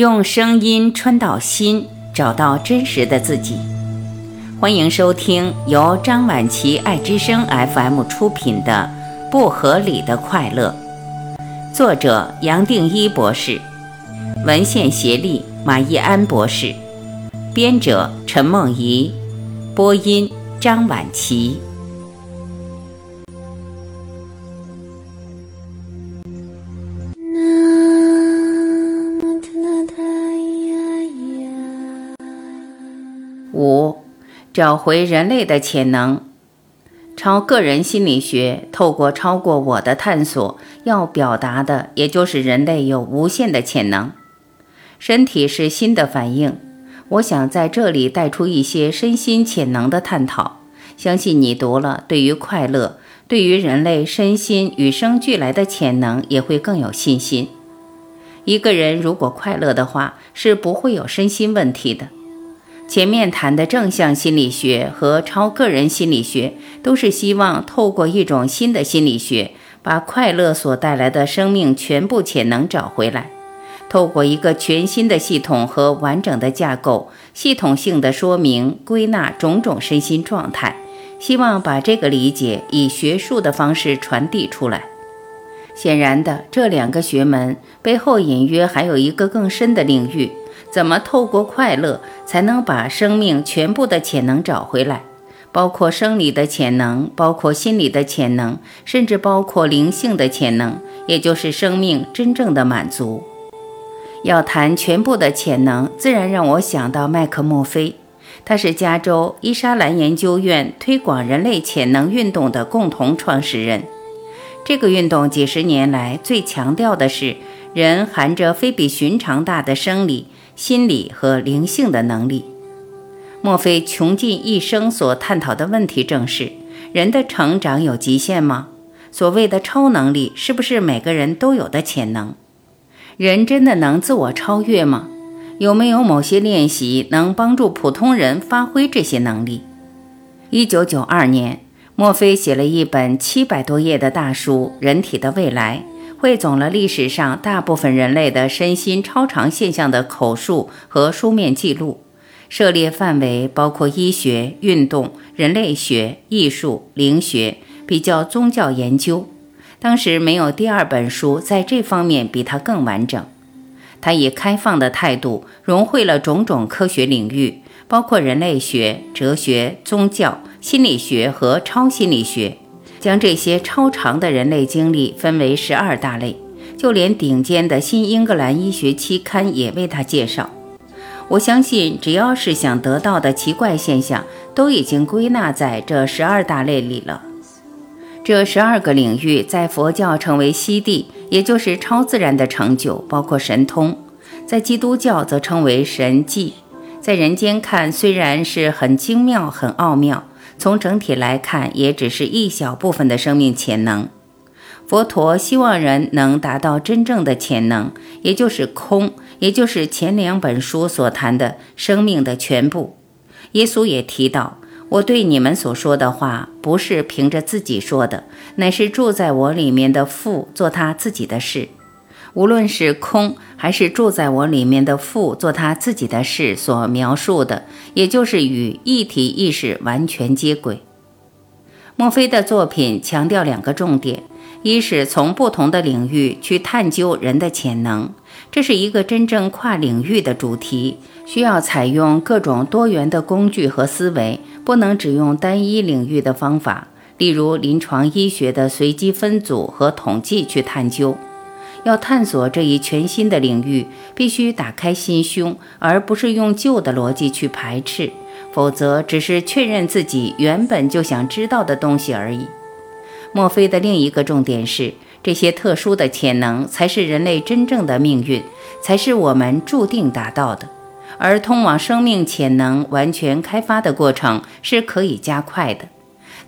用声音穿到心，找到真实的自己。欢迎收听由张晚琪爱之声 FM 出品的《不合理的快乐》，作者杨定一博士，文献协力马义安博士，编者陈梦怡，播音张晚琪。找回人类的潜能。超个人心理学透过超过我的探索，要表达的也就是人类有无限的潜能。身体是心的反应，我想在这里带出一些身心潜能的探讨。相信你读了，对于快乐，对于人类身心与生俱来的潜能，也会更有信心。一个人如果快乐的话，是不会有身心问题的。前面谈的正向心理学和超个人心理学，都是希望透过一种新的心理学，把快乐所带来的生命全部潜能找回来。透过一个全新的系统和完整的架构，系统性的说明、归纳种种身心状态，希望把这个理解以学术的方式传递出来。显然的，这两个学门背后隐约还有一个更深的领域。怎么透过快乐才能把生命全部的潜能找回来？包括生理的潜能，包括心理的潜能，甚至包括灵性的潜能，也就是生命真正的满足。要谈全部的潜能，自然让我想到麦克墨菲，他是加州伊莎兰研究院推广人类潜能运动的共同创始人。这个运动几十年来最强调的是人含着非比寻常大的生理。心理和灵性的能力，莫非穷尽一生所探讨的问题正是：人的成长有极限吗？所谓的超能力，是不是每个人都有的潜能？人真的能自我超越吗？有没有某些练习能帮助普通人发挥这些能力？一九九二年，墨菲写了一本七百多页的大书《人体的未来》。汇总了历史上大部分人类的身心超常现象的口述和书面记录，涉猎范围包括医学、运动、人类学、艺术、灵学，比较宗教研究。当时没有第二本书在这方面比它更完整。他以开放的态度融汇了种种科学领域，包括人类学、哲学、宗教、心理学和超心理学。将这些超长的人类经历分为十二大类，就连顶尖的新英格兰医学期刊也为他介绍。我相信，只要是想得到的奇怪现象，都已经归纳在这十二大类里了。这十二个领域在佛教称为西地，也就是超自然的成就，包括神通；在基督教则称为神迹。在人间看，虽然是很精妙、很奥妙。从整体来看，也只是一小部分的生命潜能。佛陀希望人能达到真正的潜能，也就是空，也就是前两本书所谈的生命的全部。耶稣也提到：“我对你们所说的话，不是凭着自己说的，乃是住在我里面的父做他自己的事。”无论是空还是住在我里面的父做他自己的事所描述的，也就是与一体意识完全接轨。墨菲的作品强调两个重点：一是从不同的领域去探究人的潜能，这是一个真正跨领域的主题，需要采用各种多元的工具和思维，不能只用单一领域的方法，例如临床医学的随机分组和统计去探究。要探索这一全新的领域，必须打开心胸，而不是用旧的逻辑去排斥，否则只是确认自己原本就想知道的东西而已。墨菲的另一个重点是，这些特殊的潜能才是人类真正的命运，才是我们注定达到的。而通往生命潜能完全开发的过程是可以加快的。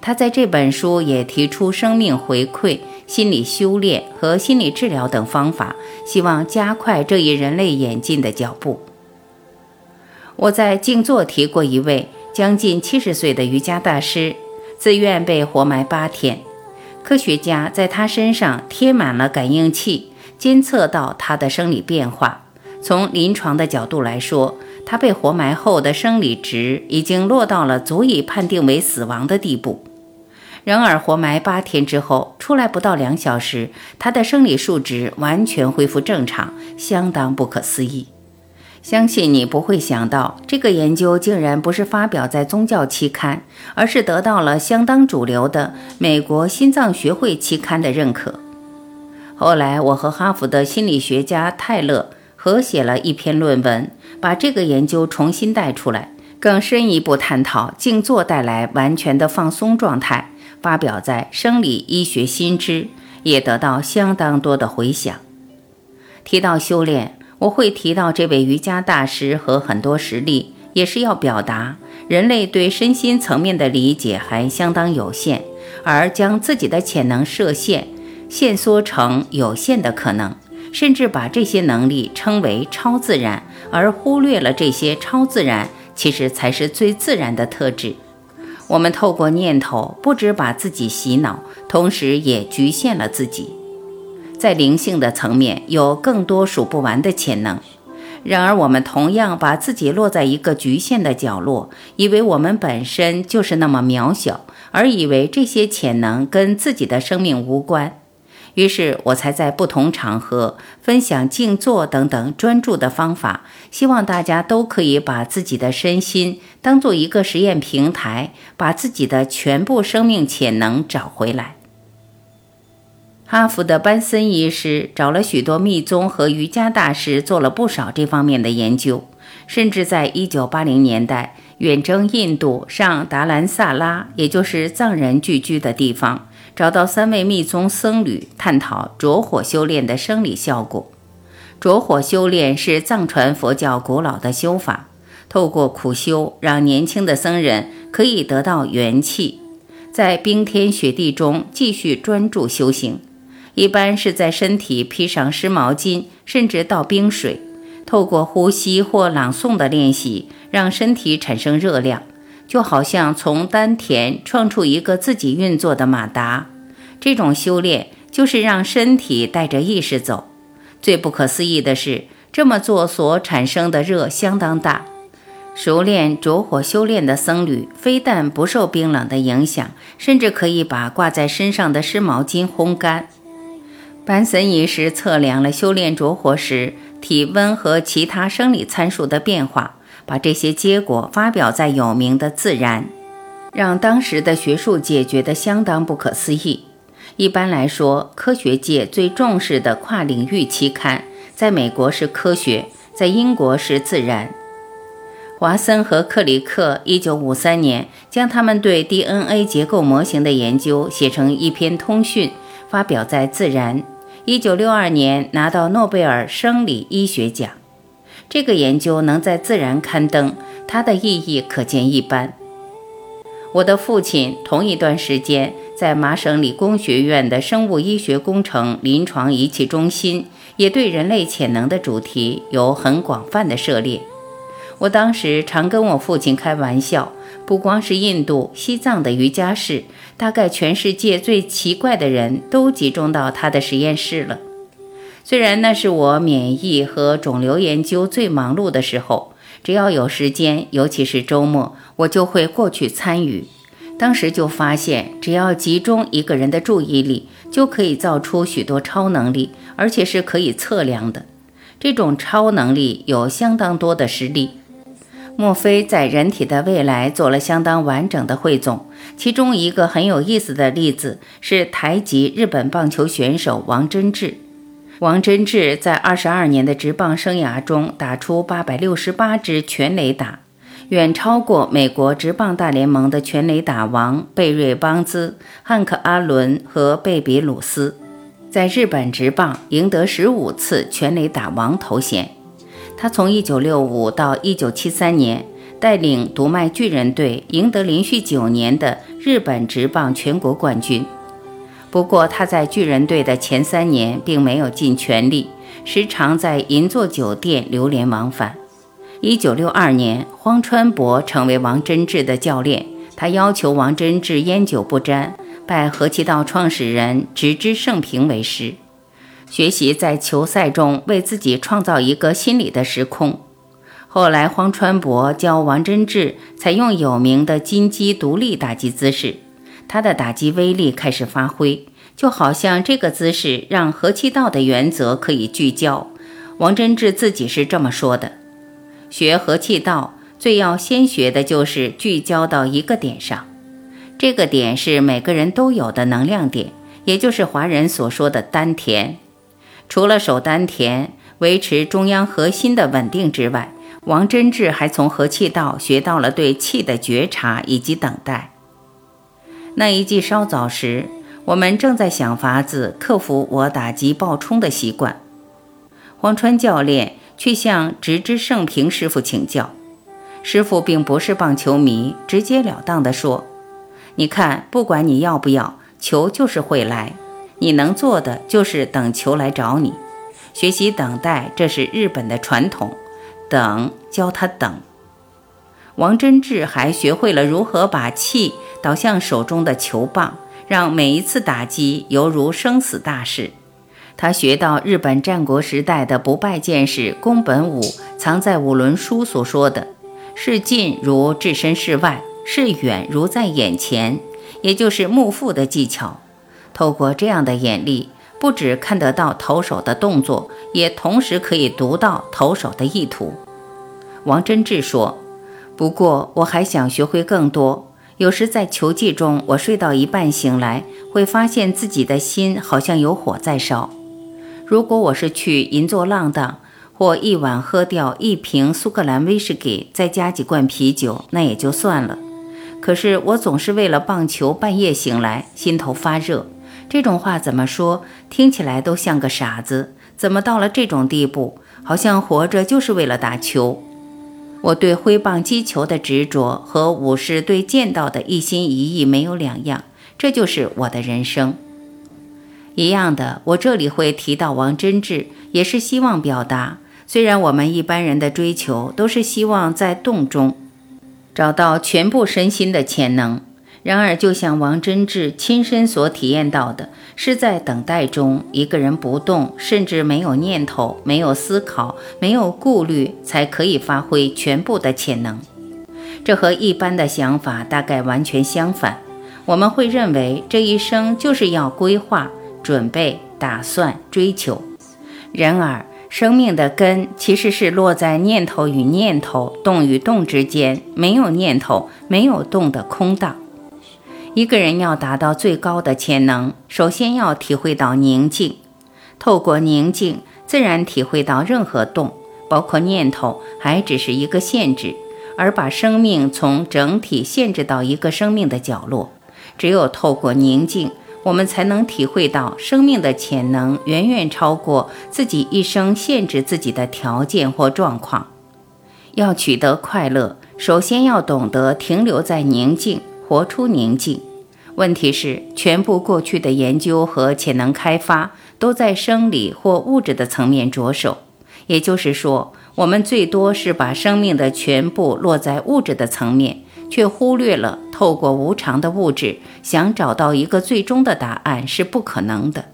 他在这本书也提出生命回馈。心理修炼和心理治疗等方法，希望加快这一人类演进的脚步。我在静坐提过一位将近七十岁的瑜伽大师，自愿被活埋八天。科学家在他身上贴满了感应器，监测到他的生理变化。从临床的角度来说，他被活埋后的生理值已经落到了足以判定为死亡的地步。然而，活埋八天之后出来不到两小时，他的生理数值完全恢复正常，相当不可思议。相信你不会想到，这个研究竟然不是发表在宗教期刊，而是得到了相当主流的美国心脏学会期刊的认可。后来，我和哈佛的心理学家泰勒合写了一篇论文，把这个研究重新带出来，更深一步探讨静坐带来完全的放松状态。发表在《生理医学新知》，也得到相当多的回响。提到修炼，我会提到这位瑜伽大师和很多实例，也是要表达人类对身心层面的理解还相当有限，而将自己的潜能设限、限缩成有限的可能，甚至把这些能力称为超自然，而忽略了这些超自然其实才是最自然的特质。我们透过念头，不止把自己洗脑，同时也局限了自己。在灵性的层面，有更多数不完的潜能。然而，我们同样把自己落在一个局限的角落，以为我们本身就是那么渺小，而以为这些潜能跟自己的生命无关。于是我才在不同场合分享静坐等等专注的方法，希望大家都可以把自己的身心当做一个实验平台，把自己的全部生命潜能找回来。哈佛的班森医师找了许多密宗和瑜伽大师，做了不少这方面的研究，甚至在一九八零年代远征印度，上达兰萨拉，也就是藏人聚居的地方。找到三位密宗僧侣探讨着火修炼的生理效果。着火修炼是藏传佛教古老的修法，透过苦修，让年轻的僧人可以得到元气，在冰天雪地中继续专注修行。一般是在身体披上湿毛巾，甚至倒冰水，透过呼吸或朗诵的练习，让身体产生热量。就好像从丹田创出一个自己运作的马达，这种修炼就是让身体带着意识走。最不可思议的是，这么做所产生的热相当大。熟练着火修炼的僧侣，非但不受冰冷的影响，甚至可以把挂在身上的湿毛巾烘干。班森仪式测量了修炼着火时体温和其他生理参数的变化。把这些结果发表在有名的《自然》，让当时的学术界觉得相当不可思议。一般来说，科学界最重视的跨领域期刊，在美国是《科学》，在英国是《自然》。华森和克里克1953年将他们对 DNA 结构模型的研究写成一篇通讯，发表在《自然》。1962年拿到诺贝尔生理医学奖。这个研究能在《自然》刊登，它的意义可见一斑。我的父亲同一段时间在麻省理工学院的生物医学工程临床仪器中心，也对人类潜能的主题有很广泛的涉猎。我当时常跟我父亲开玩笑，不光是印度、西藏的瑜伽士，大概全世界最奇怪的人都集中到他的实验室了。虽然那是我免疫和肿瘤研究最忙碌的时候，只要有时间，尤其是周末，我就会过去参与。当时就发现，只要集中一个人的注意力，就可以造出许多超能力，而且是可以测量的。这种超能力有相当多的实例。墨菲在人体的未来做了相当完整的汇总，其中一个很有意思的例子是台籍日本棒球选手王贞治。王贞治在二十二年的职棒生涯中打出八百六十八支全垒打，远超过美国职棒大联盟的全垒打王贝瑞邦兹、汉克阿伦和贝比鲁斯。在日本职棒赢得十五次全垒打王头衔。他从一九六五到一九七三年带领独卖巨人队赢得连续九年的日本职棒全国冠军。不过，他在巨人队的前三年并没有尽全力，时常在银座酒店流连往返。一九六二年，荒川博成为王贞治的教练，他要求王贞治烟酒不沾，拜和气道创始人直之胜平为师。学习在球赛中为自己创造一个心理的时空。后来，荒川博教王贞治采用有名的金鸡独立打击姿势，他的打击威力开始发挥，就好像这个姿势让和气道的原则可以聚焦。王真志自己是这么说的：学和气道最要先学的就是聚焦到一个点上，这个点是每个人都有的能量点，也就是华人所说的丹田。除了守丹田、维持中央核心的稳定之外，王真志还从和气道学到了对气的觉察以及等待。那一季稍早时，我们正在想法子克服我打击爆冲的习惯。荒川教练去向直之胜平师傅请教，师傅并不是棒球迷，直截了当地说：“你看，不管你要不要，球就是会来。”你能做的就是等球来找你，学习等待，这是日本的传统。等，教他等。王真治还学会了如何把气倒向手中的球棒，让每一次打击犹如生死大事。他学到日本战国时代的不败剑士宫本武藏在五轮书所说的：“是近如置身事外，是远如在眼前”，也就是幕腹的技巧。透过这样的眼力，不只看得到投手的动作，也同时可以读到投手的意图。王贞治说：“不过我还想学会更多。有时在球技中，我睡到一半醒来，会发现自己的心好像有火在烧。如果我是去银座浪荡，或一晚喝掉一瓶苏格兰威士忌，再加几罐啤酒，那也就算了。可是我总是为了棒球半夜醒来，心头发热。”这种话怎么说？听起来都像个傻子。怎么到了这种地步，好像活着就是为了打球？我对挥棒击球的执着和武士对剑道的一心一意没有两样。这就是我的人生。一样的，我这里会提到王真志，也是希望表达：虽然我们一般人的追求都是希望在动中找到全部身心的潜能。然而，就像王真志亲身所体验到的，是在等待中，一个人不动，甚至没有念头、没有思考、没有顾虑，才可以发挥全部的潜能。这和一般的想法大概完全相反。我们会认为这一生就是要规划、准备、打算、追求。然而，生命的根其实是落在念头与念头、动与动之间，没有念头、没有动的空荡。一个人要达到最高的潜能，首先要体会到宁静。透过宁静，自然体会到任何动，包括念头，还只是一个限制，而把生命从整体限制到一个生命的角落。只有透过宁静，我们才能体会到生命的潜能远远超过自己一生限制自己的条件或状况。要取得快乐，首先要懂得停留在宁静。活出宁静。问题是，全部过去的研究和潜能开发都在生理或物质的层面着手，也就是说，我们最多是把生命的全部落在物质的层面，却忽略了透过无常的物质想找到一个最终的答案是不可能的。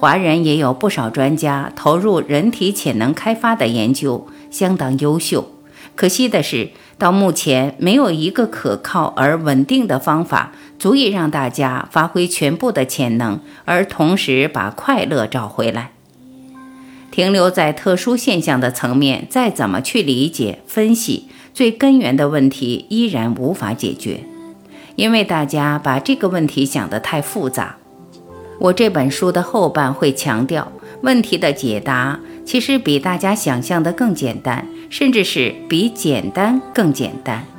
华人也有不少专家投入人体潜能开发的研究，相当优秀。可惜的是。到目前，没有一个可靠而稳定的方法足以让大家发挥全部的潜能，而同时把快乐找回来。停留在特殊现象的层面，再怎么去理解分析，最根源的问题依然无法解决，因为大家把这个问题想得太复杂。我这本书的后半会强调，问题的解答其实比大家想象的更简单。甚至是比简单更简单。